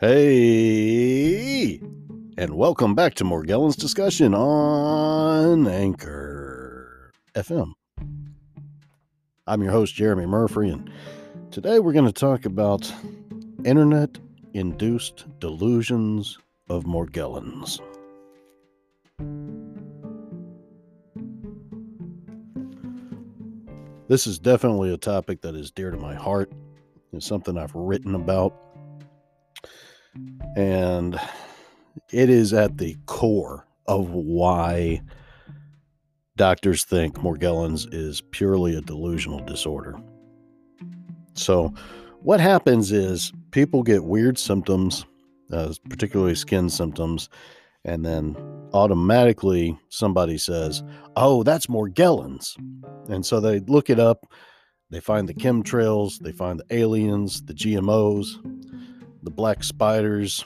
Hey, and welcome back to Morgellons discussion on Anchor FM. I'm your host, Jeremy Murphy, and today we're going to talk about internet induced delusions of Morgellons. This is definitely a topic that is dear to my heart. It's something I've written about and it is at the core of why doctors think Morgellons is purely a delusional disorder. So, what happens is people get weird symptoms, uh, particularly skin symptoms, and then automatically somebody says, Oh, that's Morgellons. And so they look it up, they find the chemtrails, they find the aliens, the GMOs, the black spiders.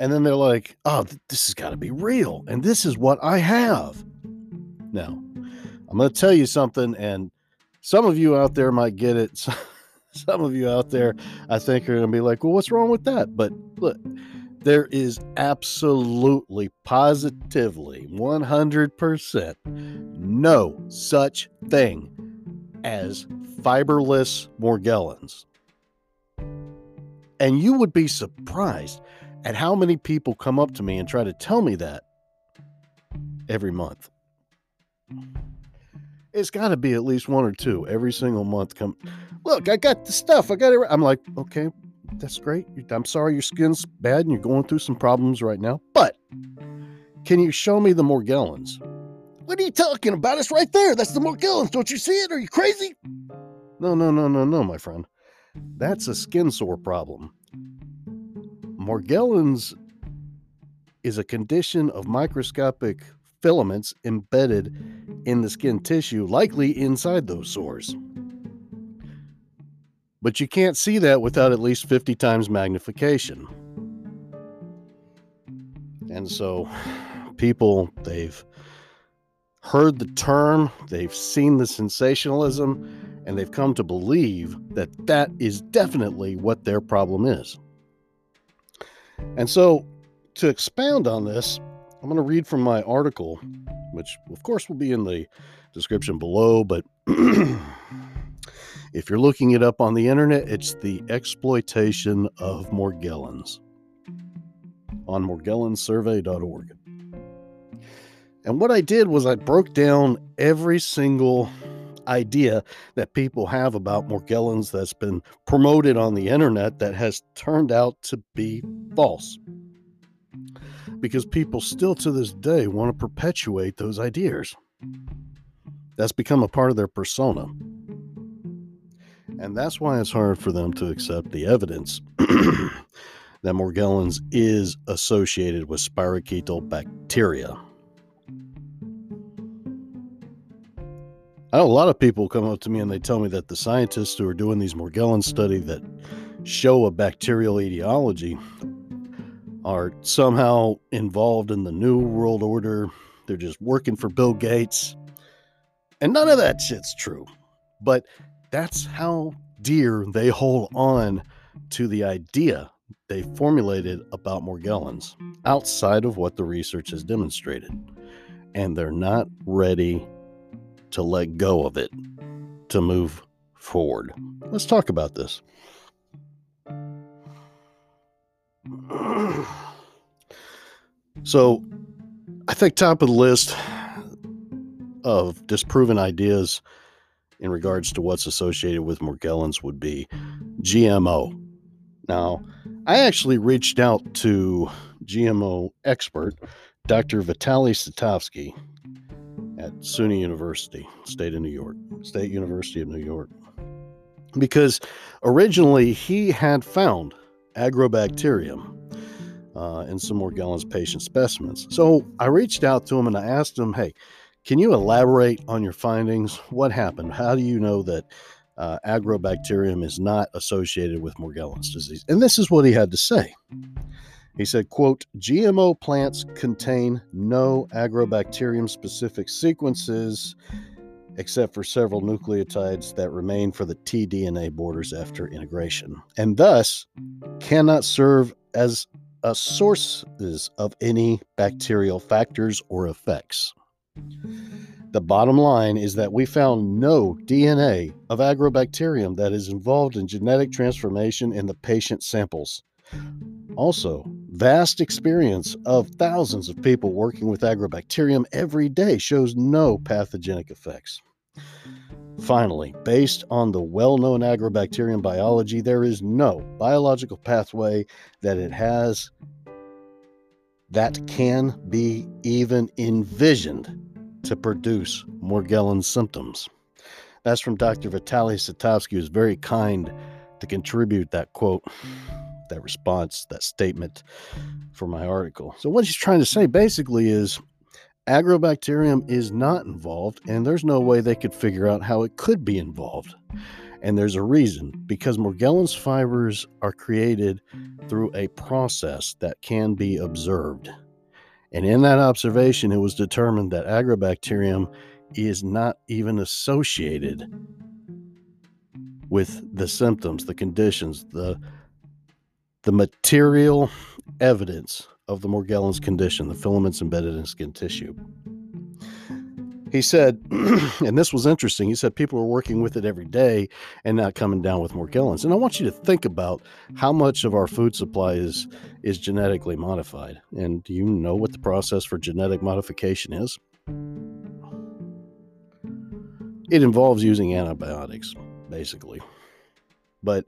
And then they're like, oh, th- this has got to be real. And this is what I have. Now, I'm going to tell you something, and some of you out there might get it. Some of you out there, I think, are going to be like, well, what's wrong with that? But look, there is absolutely, positively, 100% no such thing as fiberless Morgellons. And you would be surprised at how many people come up to me and try to tell me that every month. It's got to be at least one or two every single month. Come, look, I got the stuff. I got it. I'm like, okay, that's great. I'm sorry your skin's bad and you're going through some problems right now, but can you show me the Morgellons? What are you talking about? It's right there. That's the Morgellons. Don't you see it? Are you crazy? No, no, no, no, no, my friend. That's a skin sore problem. Morgellons is a condition of microscopic filaments embedded in the skin tissue, likely inside those sores. But you can't see that without at least 50 times magnification. And so people, they've heard the term, they've seen the sensationalism, and they've come to believe that that is definitely what their problem is. And so, to expound on this, I'm going to read from my article, which of course will be in the description below, but if you're looking it up on the internet, it's the exploitation of Morgellons on morgellonssurvey.org. And what I did was I broke down every single idea that people have about Morgellons that's been promoted on the internet that has turned out to be false. Because people still to this day want to perpetuate those ideas. That's become a part of their persona. And that's why it's hard for them to accept the evidence that Morgellons is associated with spirochetal bacteria. I know a lot of people come up to me and they tell me that the scientists who are doing these Morgellons study that show a bacterial etiology are somehow involved in the new world order. They're just working for Bill Gates. And none of that shit's true. But that's how dear they hold on to the idea they formulated about Morgellons outside of what the research has demonstrated. And they're not ready to let go of it to move forward. Let's talk about this. So, I think top of the list of disproven ideas in regards to what's associated with Morgellons would be GMO. Now, I actually reached out to GMO expert Dr. Vitaly Citovsky at SUNY University, State of New York, State University of New York. Because originally he had found agrobacterium uh, in some Morgellons patient specimens. So I reached out to him and I asked him, hey, can you elaborate on your findings? What happened? How do you know that uh, agrobacterium is not associated with Morgellons disease? And this is what he had to say. He said, quote, GMO plants contain no agrobacterium specific sequences except for several nucleotides that remain for the tDNA borders after integration, and thus cannot serve as a sources of any bacterial factors or effects. The bottom line is that we found no DNA of agrobacterium that is involved in genetic transformation in the patient samples. Also, vast experience of thousands of people working with agrobacterium every day shows no pathogenic effects. Finally, based on the well known agrobacterium biology, there is no biological pathway that it has that can be even envisioned to produce Morgellons symptoms. That's from Dr. Vitaly Citovsky, who's very kind to contribute that quote, that response, that statement for my article. So, what he's trying to say basically is agrobacterium is not involved, and there's no way they could figure out how it could be involved. And there's a reason because Morgellons fibers are created through a process that can be observed. And in that observation, it was determined that agrobacterium is not even associated with the symptoms, the conditions, the the material evidence of the Morgellons condition, the filaments embedded in skin tissue. He said, and this was interesting, he said people are working with it every day and not coming down with Morgellons. And I want you to think about how much of our food supply is, is genetically modified. And do you know what the process for genetic modification is? It involves using antibiotics, basically. But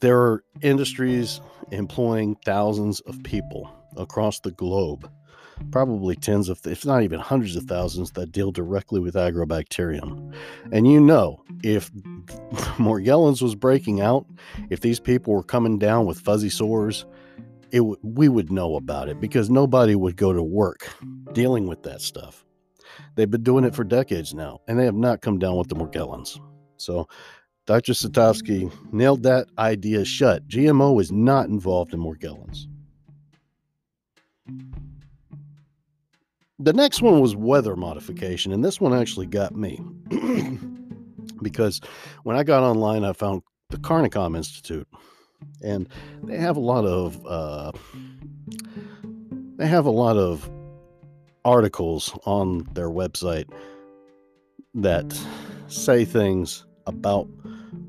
there are industries employing thousands of people across the globe, probably tens of, if not even hundreds of thousands, that deal directly with agrobacterium. And you know, if Morgellons was breaking out, if these people were coming down with fuzzy sores, it w- we would know about it because nobody would go to work dealing with that stuff. They've been doing it for decades now, and they have not come down with the Morgellons. So Dr. Citovsky nailed that idea shut. GMO is not involved in Morgellons. The next one was weather modification, and this one actually got me. because when I got online, I found the Carnicom Institute, and they have a lot of uh, they have a lot of articles on their website that say things about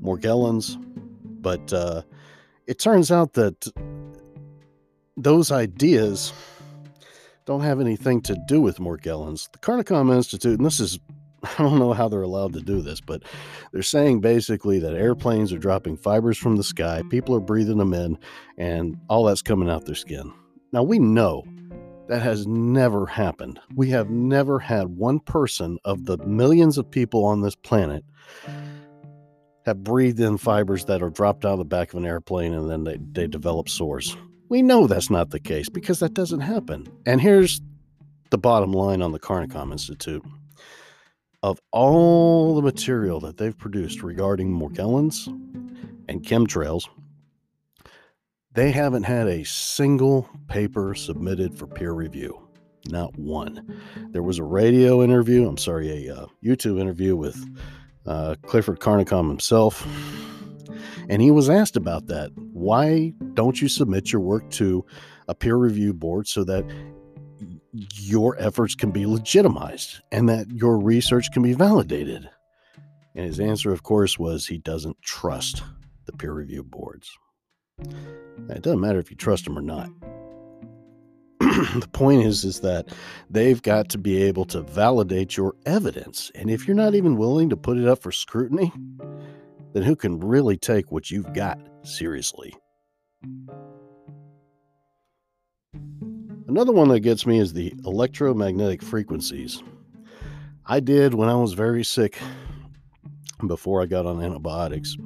Morgellons, but uh, it turns out that those ideas don't have anything to do with Morgellons. The Carnicom Institute, and this is, I don't know how they're allowed to do this, but they're saying basically that airplanes are dropping fibers from the sky, people are breathing them in, and all that's coming out their skin. Now, we know that has never happened. We have never had one person of the millions of people on this planet have breathed in fibers that are dropped out of the back of an airplane and then they, they develop sores. We know that's not the case because that doesn't happen. And here's the bottom line on the Carnicom Institute. Of all the material that they've produced regarding Morgellons and chemtrails, they haven't had a single paper submitted for peer review. Not one. There was a radio interview, I'm sorry, a uh, YouTube interview with uh, Clifford Carnicom himself. And he was asked about that. Why don't you submit your work to a peer review board so that your efforts can be legitimized and that your research can be validated? And his answer, of course, was he doesn't trust the peer review boards. It doesn't matter if you trust them or not. the point is is that they've got to be able to validate your evidence. And if you're not even willing to put it up for scrutiny then who can really take what you've got seriously? Another one that gets me is the electromagnetic frequencies. I did when i was very sick before i got on antibiotics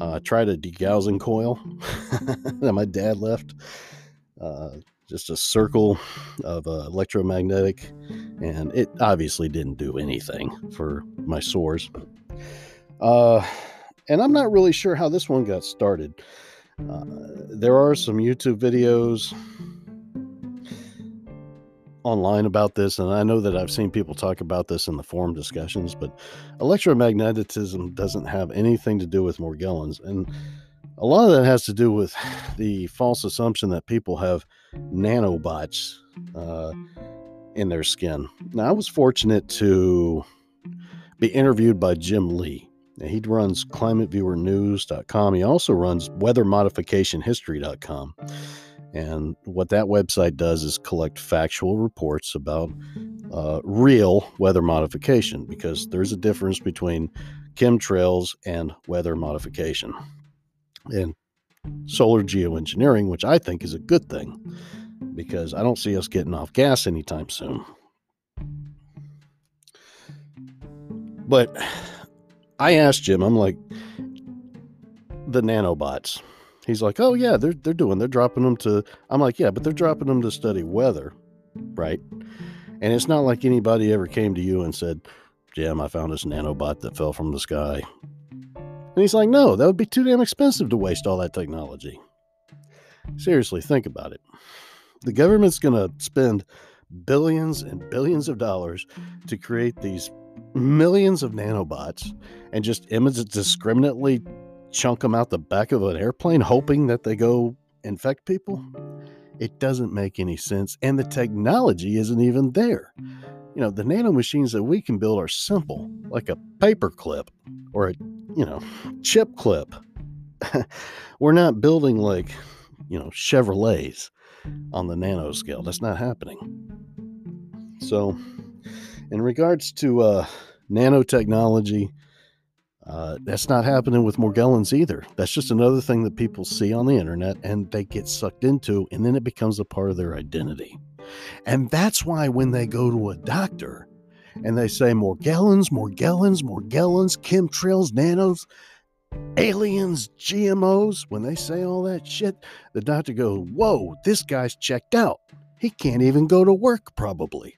uh, tried a degaussing coil that my dad left. Uh, just a circle of uh, electromagnetic, and it obviously didn't do anything for my sores. Uh, and I'm not really sure how this one got started. Uh, there are some YouTube videos online about this, and I know that I've seen people talk about this in the forum discussions, but electromagnetism doesn't have anything to do with Morgellons. And a lot of that has to do with the false assumption that people have nanobots uh, in their skin. Now, I was fortunate to be interviewed by Jim Lee. He runs climateviewernews.com. He also runs weathermodificationhistory.com. And what that website does is collect factual reports about uh, real weather modification because there's a difference between chemtrails and weather modification. And solar geoengineering, which I think is a good thing because I don't see us getting off gas anytime soon. But I asked Jim, I'm like, the nanobots. He's like, oh yeah, they're they're doing, they're dropping them to. I'm like, yeah, but they're dropping them to study weather, right? And it's not like anybody ever came to you and said, Jim, I found this nanobot that fell from the sky. And he's like, no, that would be too damn expensive to waste all that technology. Seriously, think about it. The government's going to spend billions and billions of dollars to create these millions of nanobots and just indiscriminately chunk them out the back of an airplane, hoping that they go infect people. It doesn't make any sense. And the technology isn't even there. You know, the nano machines that we can build are simple, like a paper clip or a, you know, chip clip. We're not building like, you know, Chevrolets on the nano scale. That's not happening. So, in regards to uh, nanotechnology, uh, that's not happening with Morgellons either. That's just another thing that people see on the internet and they get sucked into, and then it becomes a part of their identity. And that's why when they go to a doctor and they say more gallons, more gallons, more gallons, chemtrails, nanos, aliens, GMOs, when they say all that shit, the doctor goes, Whoa, this guy's checked out. He can't even go to work, probably.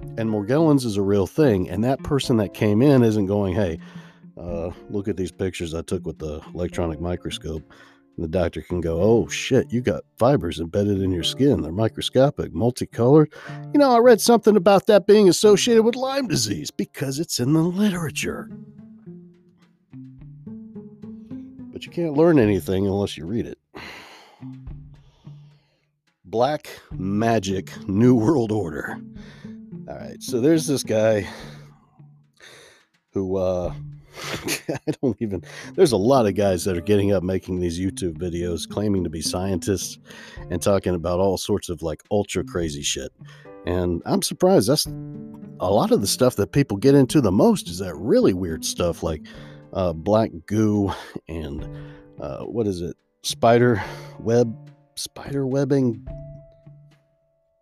And Morgellons is a real thing. And that person that came in isn't going, Hey, uh, look at these pictures I took with the electronic microscope. And the doctor can go, Oh shit, you got fibers embedded in your skin. They're microscopic, multicolored. You know, I read something about that being associated with Lyme disease because it's in the literature. But you can't learn anything unless you read it. Black Magic New World Order. All right, so there's this guy who uh I don't even there's a lot of guys that are getting up making these YouTube videos claiming to be scientists and talking about all sorts of like ultra crazy shit. And I'm surprised that's a lot of the stuff that people get into the most is that really weird stuff like uh, black goo and uh, what is it? Spider web spider webbing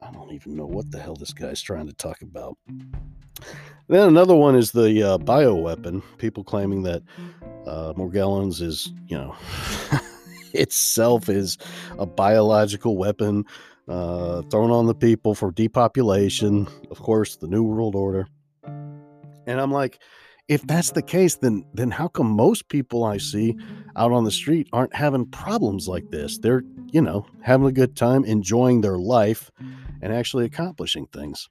I don't even know what the hell this guy's trying to talk about. Then another one is the uh, bioweapon. People claiming that uh, Morgellons is, you know, itself is a biological weapon uh, thrown on the people for depopulation. Of course, the New World Order. And I'm like, if that's the case, then then how come most people I see out on the street aren't having problems like this? They're, you know, having a good time, enjoying their life, and actually accomplishing things.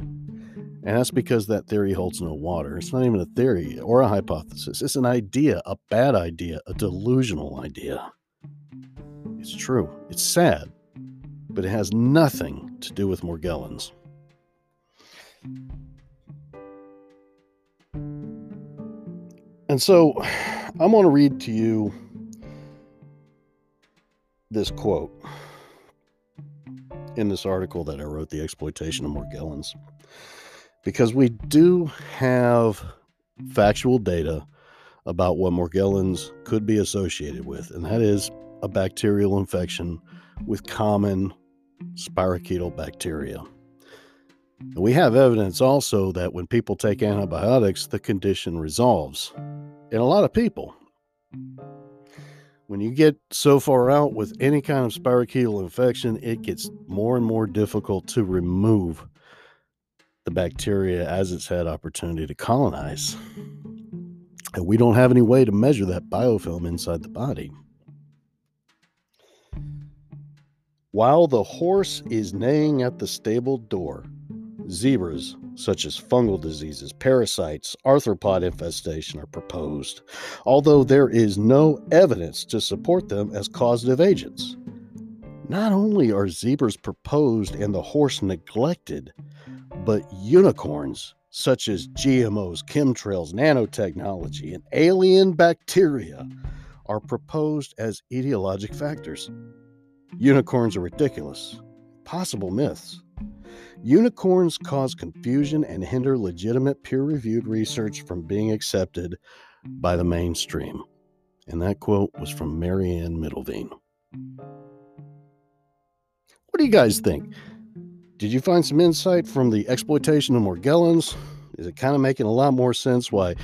And that's because that theory holds no water. It's not even a theory or a hypothesis. It's an idea, a bad idea, a delusional idea. It's true. It's sad, but it has nothing to do with Morgellons. And so I'm going to read to you this quote in this article that I wrote, The Exploitation of Morgellons, because we do have factual data about what Morgellons could be associated with, and that is a bacterial infection with common spirochetal bacteria. We have evidence also that when people take antibiotics, the condition resolves in a lot of people. When you get so far out with any kind of spirochetal infection, it gets more and more difficult to remove the bacteria as it's had opportunity to colonize. And we don't have any way to measure that biofilm inside the body. While the horse is neighing at the stable door, zebras such as fungal diseases, parasites, arthropod infestation are proposed, although there is no evidence to support them as causative agents. Not only are zebras proposed and the horse neglected, but unicorns such as GMOs, chemtrails, nanotechnology, and alien bacteria are proposed as etiologic factors. Unicorns are ridiculous, possible myths. Unicorns cause confusion and hinder legitimate peer reviewed research from being accepted by the mainstream. And that quote was from Marianne Middelveen. What do you guys think? Did you find some insight from the exploitation of Morgellons? Is it kind of making a lot more sense why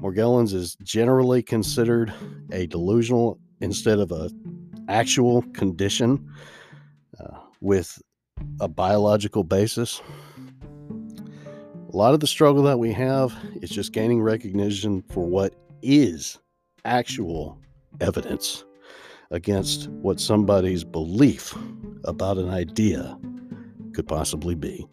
Morgellons is generally considered a delusional instead of a actual condition uh, with a biological basis? A lot of the struggle that we have is just gaining recognition for what is actual evidence against what somebody's belief about an idea could possibly be.